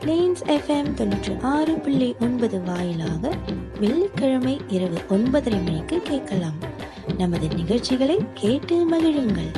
Planes FM தொண்ணூற்றி ஆறு புள்ளி ஒன்பது வாயிலாக வெள்ளிக்கிழமை இரவு ஒன்பதரை மணிக்கு கேட்கலாம். நமது நிகழ்ச்சிகளை கேட்டு மகிழுங்கள்.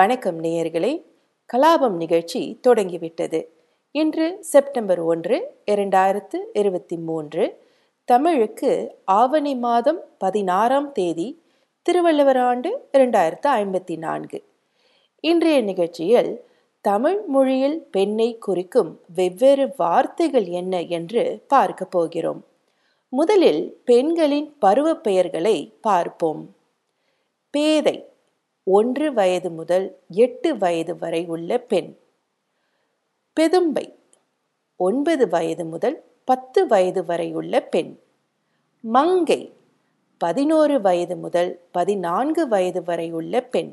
வணக்கம் நேயர்களே. கலாபம் நிகழ்ச்சி தொடங்கிவிட்டது. இன்று செப்டம்பர் ஒன்று இரண்டாயிரத்து இருபத்தி மூன்று தமிழுக்கு ஆவணி மாதம் பதினாறாம் தேதி திருவள்ளுவர் ஆண்டு இரண்டாயிரத்து ஐம்பத்தி நான்கு. இன்றைய நிகழ்ச்சியில் தமிழ் மொழியில் பெண்ணை குறிக்கும் வெவ்வேறு வார்த்தைகள் என்ன என்று பார்க்க போகிறோம். முதலில் பெண்களின் பருவ பெயர்களை பார்ப்போம். பேதை ஒன்று வயது முதல் எட்டு வயது வரை உள்ள பெண். பெதும்பை ஒன்பது வயது முதல் பத்து வயது வரை உள்ள பெண். மங்கை பதினோரு வயது முதல் பதினான்கு வயது வரை உள்ள பெண்.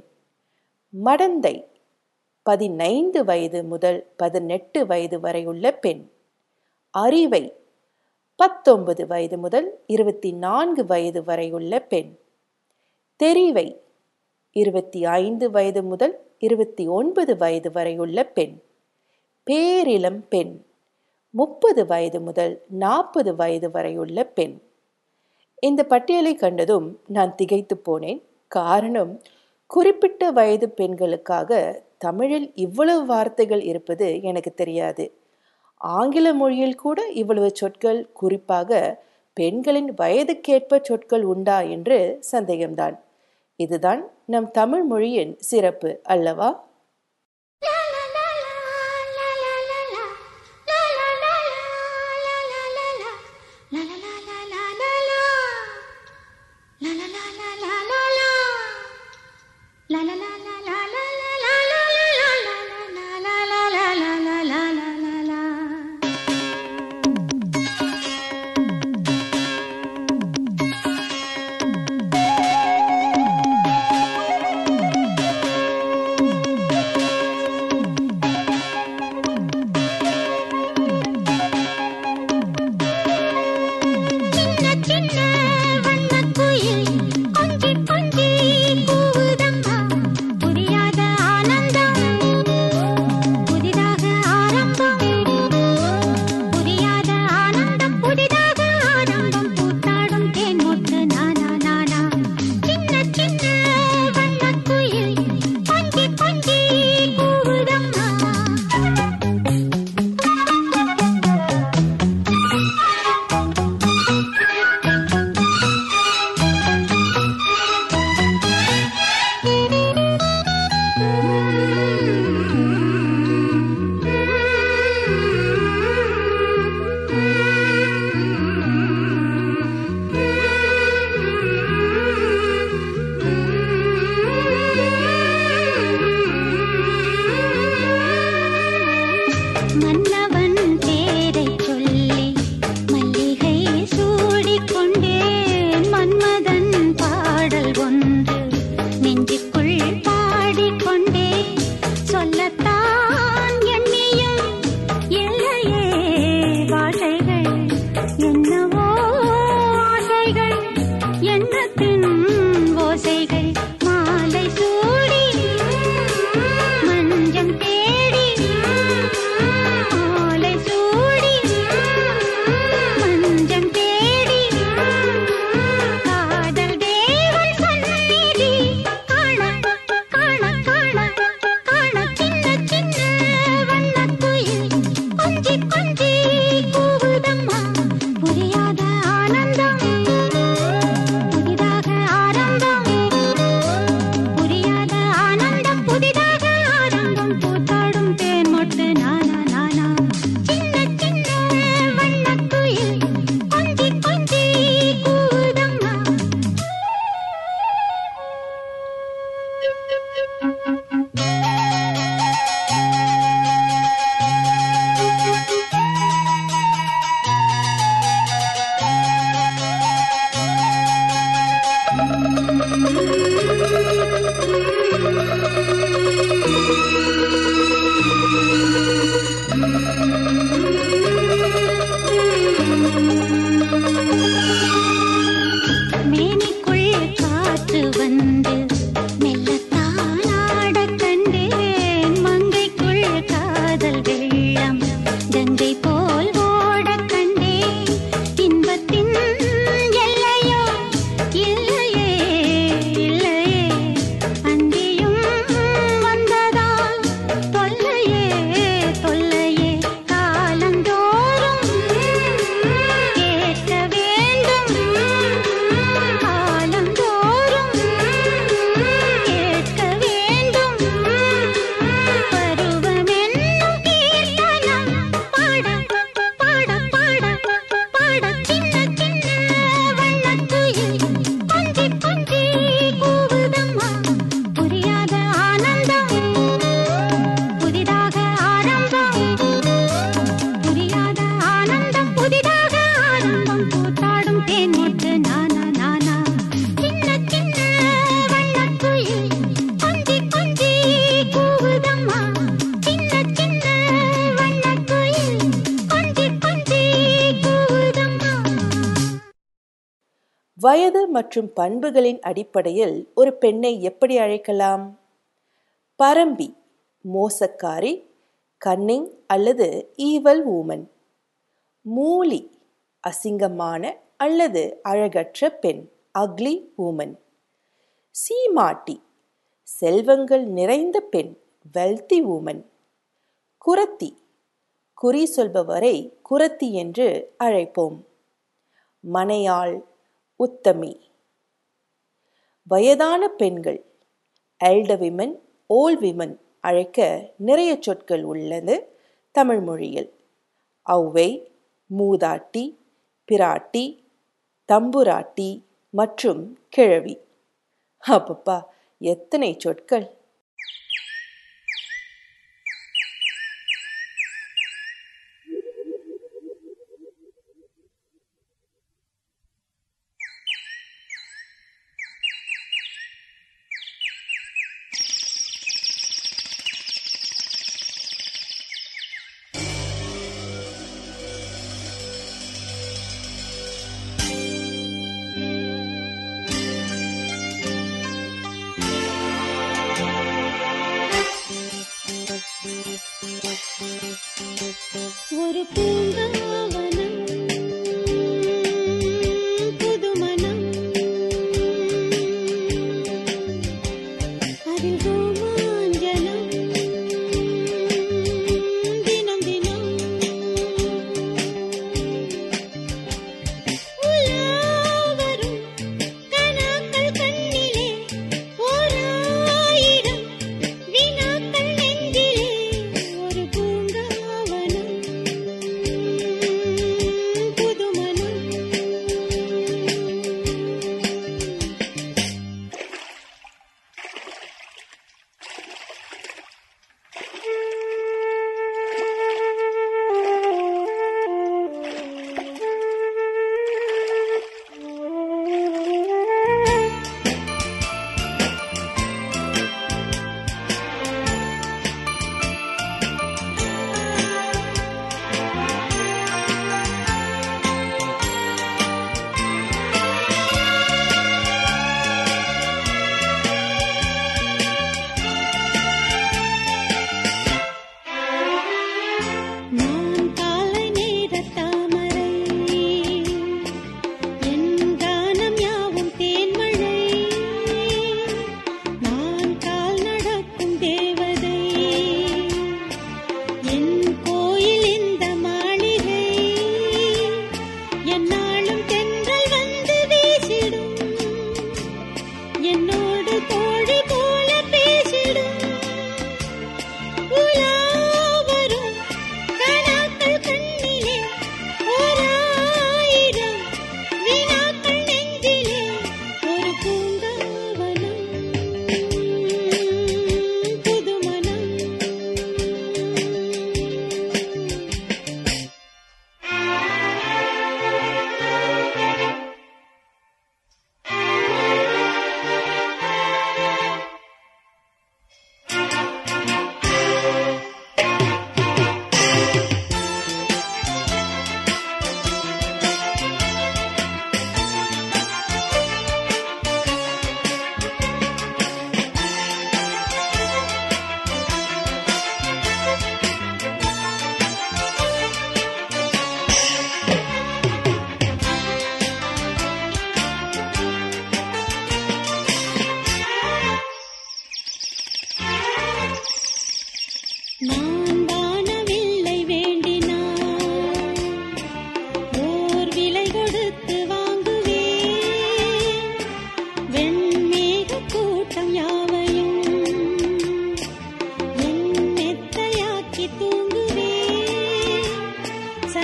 மடந்தை பதினைந்து வயது முதல் பதினெட்டு வயது வரை உள்ள பெண். அறிவை பத்தொன்பது வயது முதல் இருபத்தி நான்கு வயது வரை உள்ள பெண். தெரிவை இருபத்தி ஐந்து வயது முதல் இருபத்தி ஒன்பது வயது வரையுள்ள பெண். பேரிளம் பெண். முப்பது வயது முதல் நாற்பது வயது வரையுள்ள பெண். இந்த பட்டியலை கண்டதும் நான் திகைத்து போனேன். காரணம் குறிப்பிட்ட வயது பெண்களுக்காக தமிழில் இவ்வளவு வார்த்தைகள் இருப்பது எனக்கு தெரியாது. ஆங்கில மொழியில் கூட இவ்வளவு சொற்கள் குறிப்பாக பெண்களின் வயதுக்கேற்ப சொற்கள் உண்டா என்று சந்தேகம்தான். இதுதான் நம் தமிழ் மொழியின் சிறப்பு அல்லவா? வயது மற்றும் பண்புகளின் அடிப்படையில் ஒரு பெண்ணை எப்படி அழைக்கலாம்? பரம்பி மோசக்காரி கன்னிங் அல்லது ஈவல் ஊமன் மூலி அசிங்கமான அல்லது அழகற்ற பெண் அக்லி ஊமன் சீமாட்டி செல்வங்கள் நிறைந்த பெண் வெல்தி ஊமன் குரத்தி குறி சொல்பவரை குரத்தி என்று அழைப்போம். மனையாள் உத்தமி. வயதான பெண்கள் எல்ட விமன் ஓல் விமன் அழைக்க நிறைய சொற்கள் உள்ளது தமிழ் மொழியில். ஔவை மூதாட்டி பிராட்டி தம்புராட்டி மற்றும் கிழவி. அப்பப்பா எத்தனை சொற்கள்?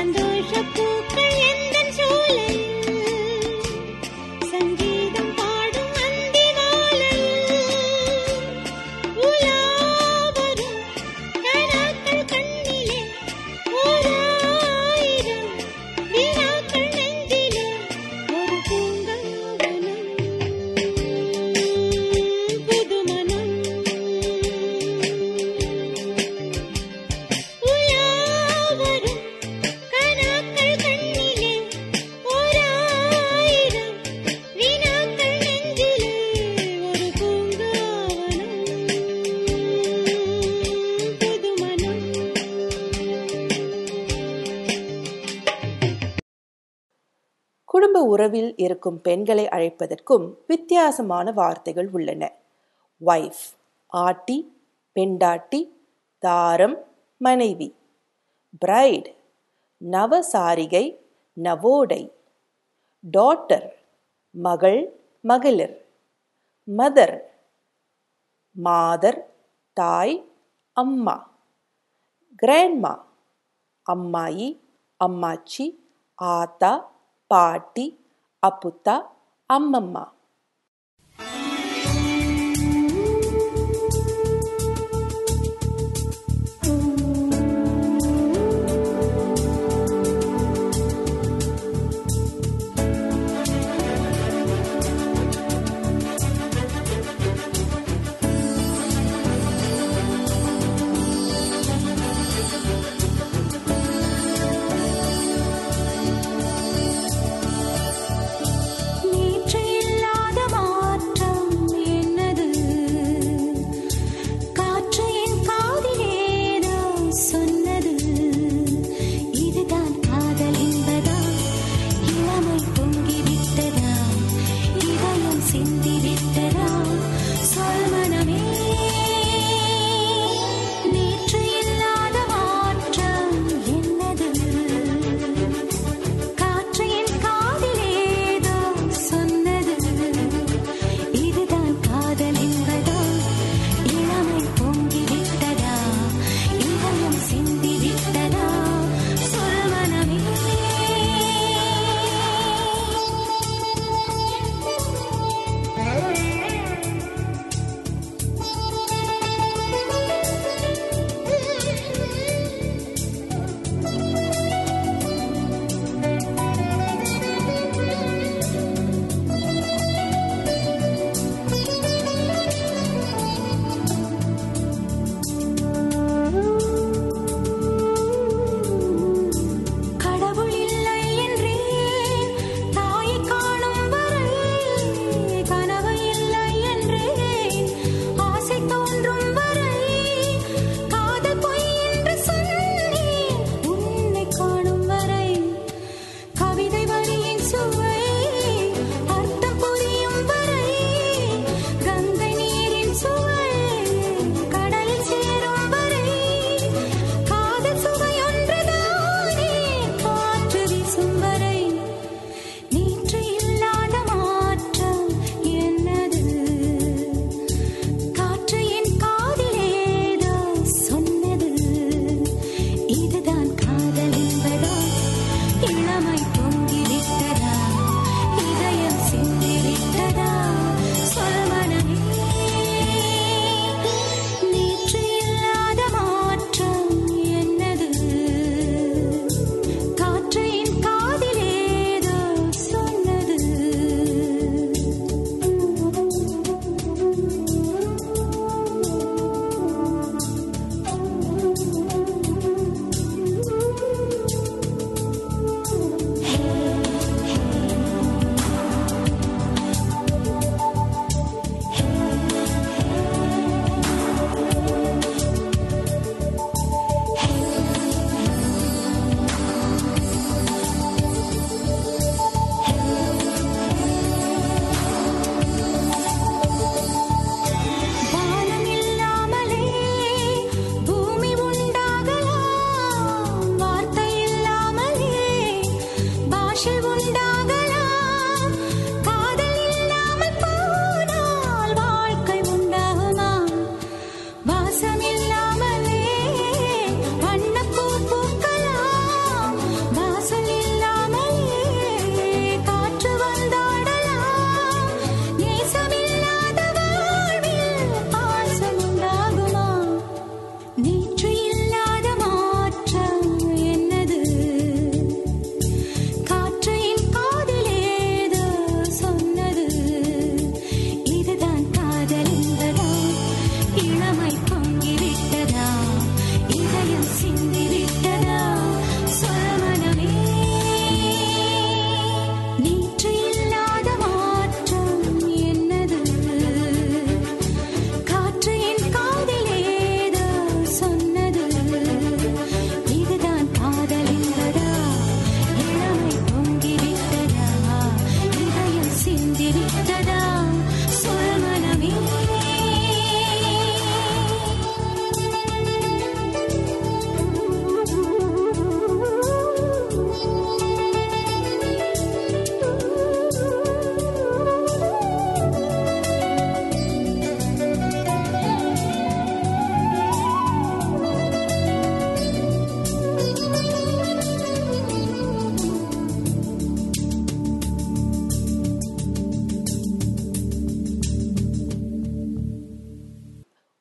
சந்தோஷ பூக்க குடும்ப உறவில் இருக்கும் பெண்களை அழைப்பதற்கும் வித்தியாசமான வார்த்தைகள் உள்ளன. வைஃப் ஆட்டி பெண்டாட்டி தாரம் மனைவி. பிரைட் நவசாரிகை நவோடை. டாட்டர் மகள் மகளிர். மதர் மாதர் தாய் அம்மா. கிராண்ட்மா அம்மாயி அம்மாச்சி ஆத்தா பாட்டி அப்புத்தா அம்மம்மா.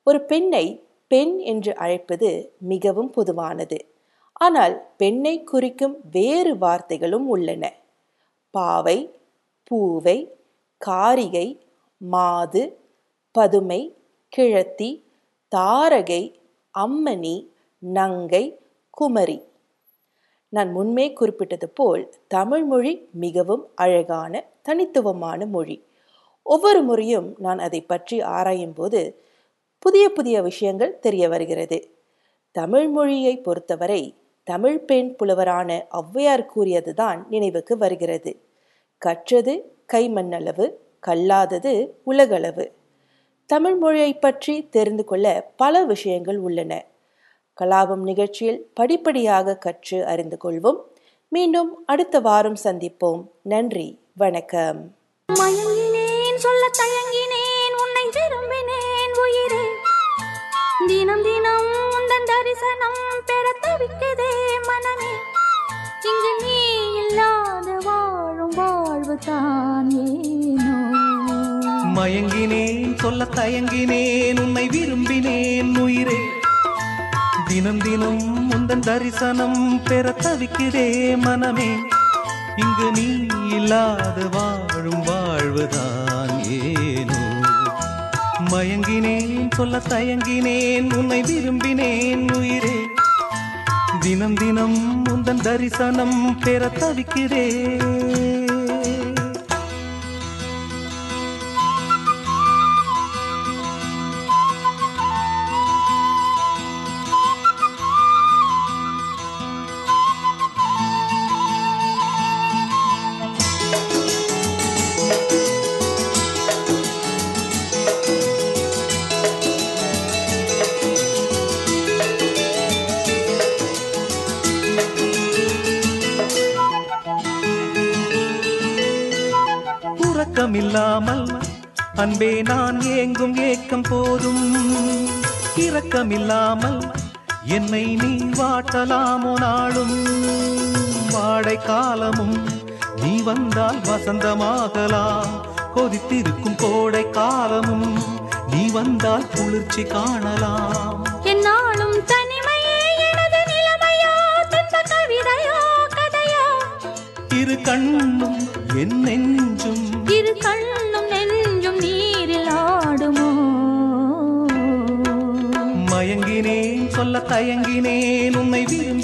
ஒரு பெண்ணை பெண் என்று அழைப்பது மிகவும் பொதுவானது. ஆனால் பெண்ணை குறிக்கும் வேறு வார்த்தைகளும் உள்ளன. பாவை பூவை காரிகை மாது பதுமை கிழத்தி தாரகை அம்மணி நங்கை குமரி. நான் முன்மே குறிப்பிட்டது போல் தமிழ் மொழி மிகவும் அழகான தனித்துவமான மொழி. ஒவ்வொரு முறையும் நான் அதை பற்றி ஆராயும் போது புதிய புதிய விஷயங்கள் தெரிய வருகிறது. தமிழ் மொழியை பொறுத்தவரை தமிழ் பெண் புலவரான ஔவையார் கூறியதுதான் நினைவுக்கு வருகிறது. கற்றது கைமண்ணளவு கல்லாதது உலகளவு. தமிழ் மொழியை பற்றி தெரிந்து கொள்ள பல விஷயங்கள் உள்ளன. கலாபம் நிகழ்ச்சியில் படிப்படியாக கற்று அறிந்து கொள்வோம். மீண்டும் அடுத்த வாரம் சந்திப்போம். நன்றி வணக்கம். மயங்கி தரிசனம் பெற தவிக்குதே மனமே. இங்கு நீ இல்லாத வாழும் வாழ்வு தானே மயங்கினேன் சொல்ல தயங்கினேன் உன்னை விரும்பினேன் உயிரே. தினம் தினம் முந்தன் தரிசனம் பெற தவிக்கிறே மனமே. இங்கு நீ இல்லாத வாழும் வாழ்வுதான் மயங்கினேன் சொல்ல தயங்கினேன் உன்னை விரும்பினேன் உயிரே. தினம் தினம் முந்தன் தரிசனம் பெற தவிக்கிறேன். ஏக்கம் போதும். இரக்கமில்லாமல் என்னை நீ வாட்டலாமோ நாளும். வாடை காலமும் நீ வந்தால் வசந்தமாகலாம். கொதித்திருக்கும் கோடை காலமும் நீ வந்தால் குளிர்ச்சி காணலாம். என்னாலும் தனிமையே எனது நிலைமையோ? துன்ப கவிதையோ? கதையோ? இரு கண்ணும் என் நெஞ்சும் இரு கண்ணும் சொல்ல தயங்கினேன் உன்னை விரும்பி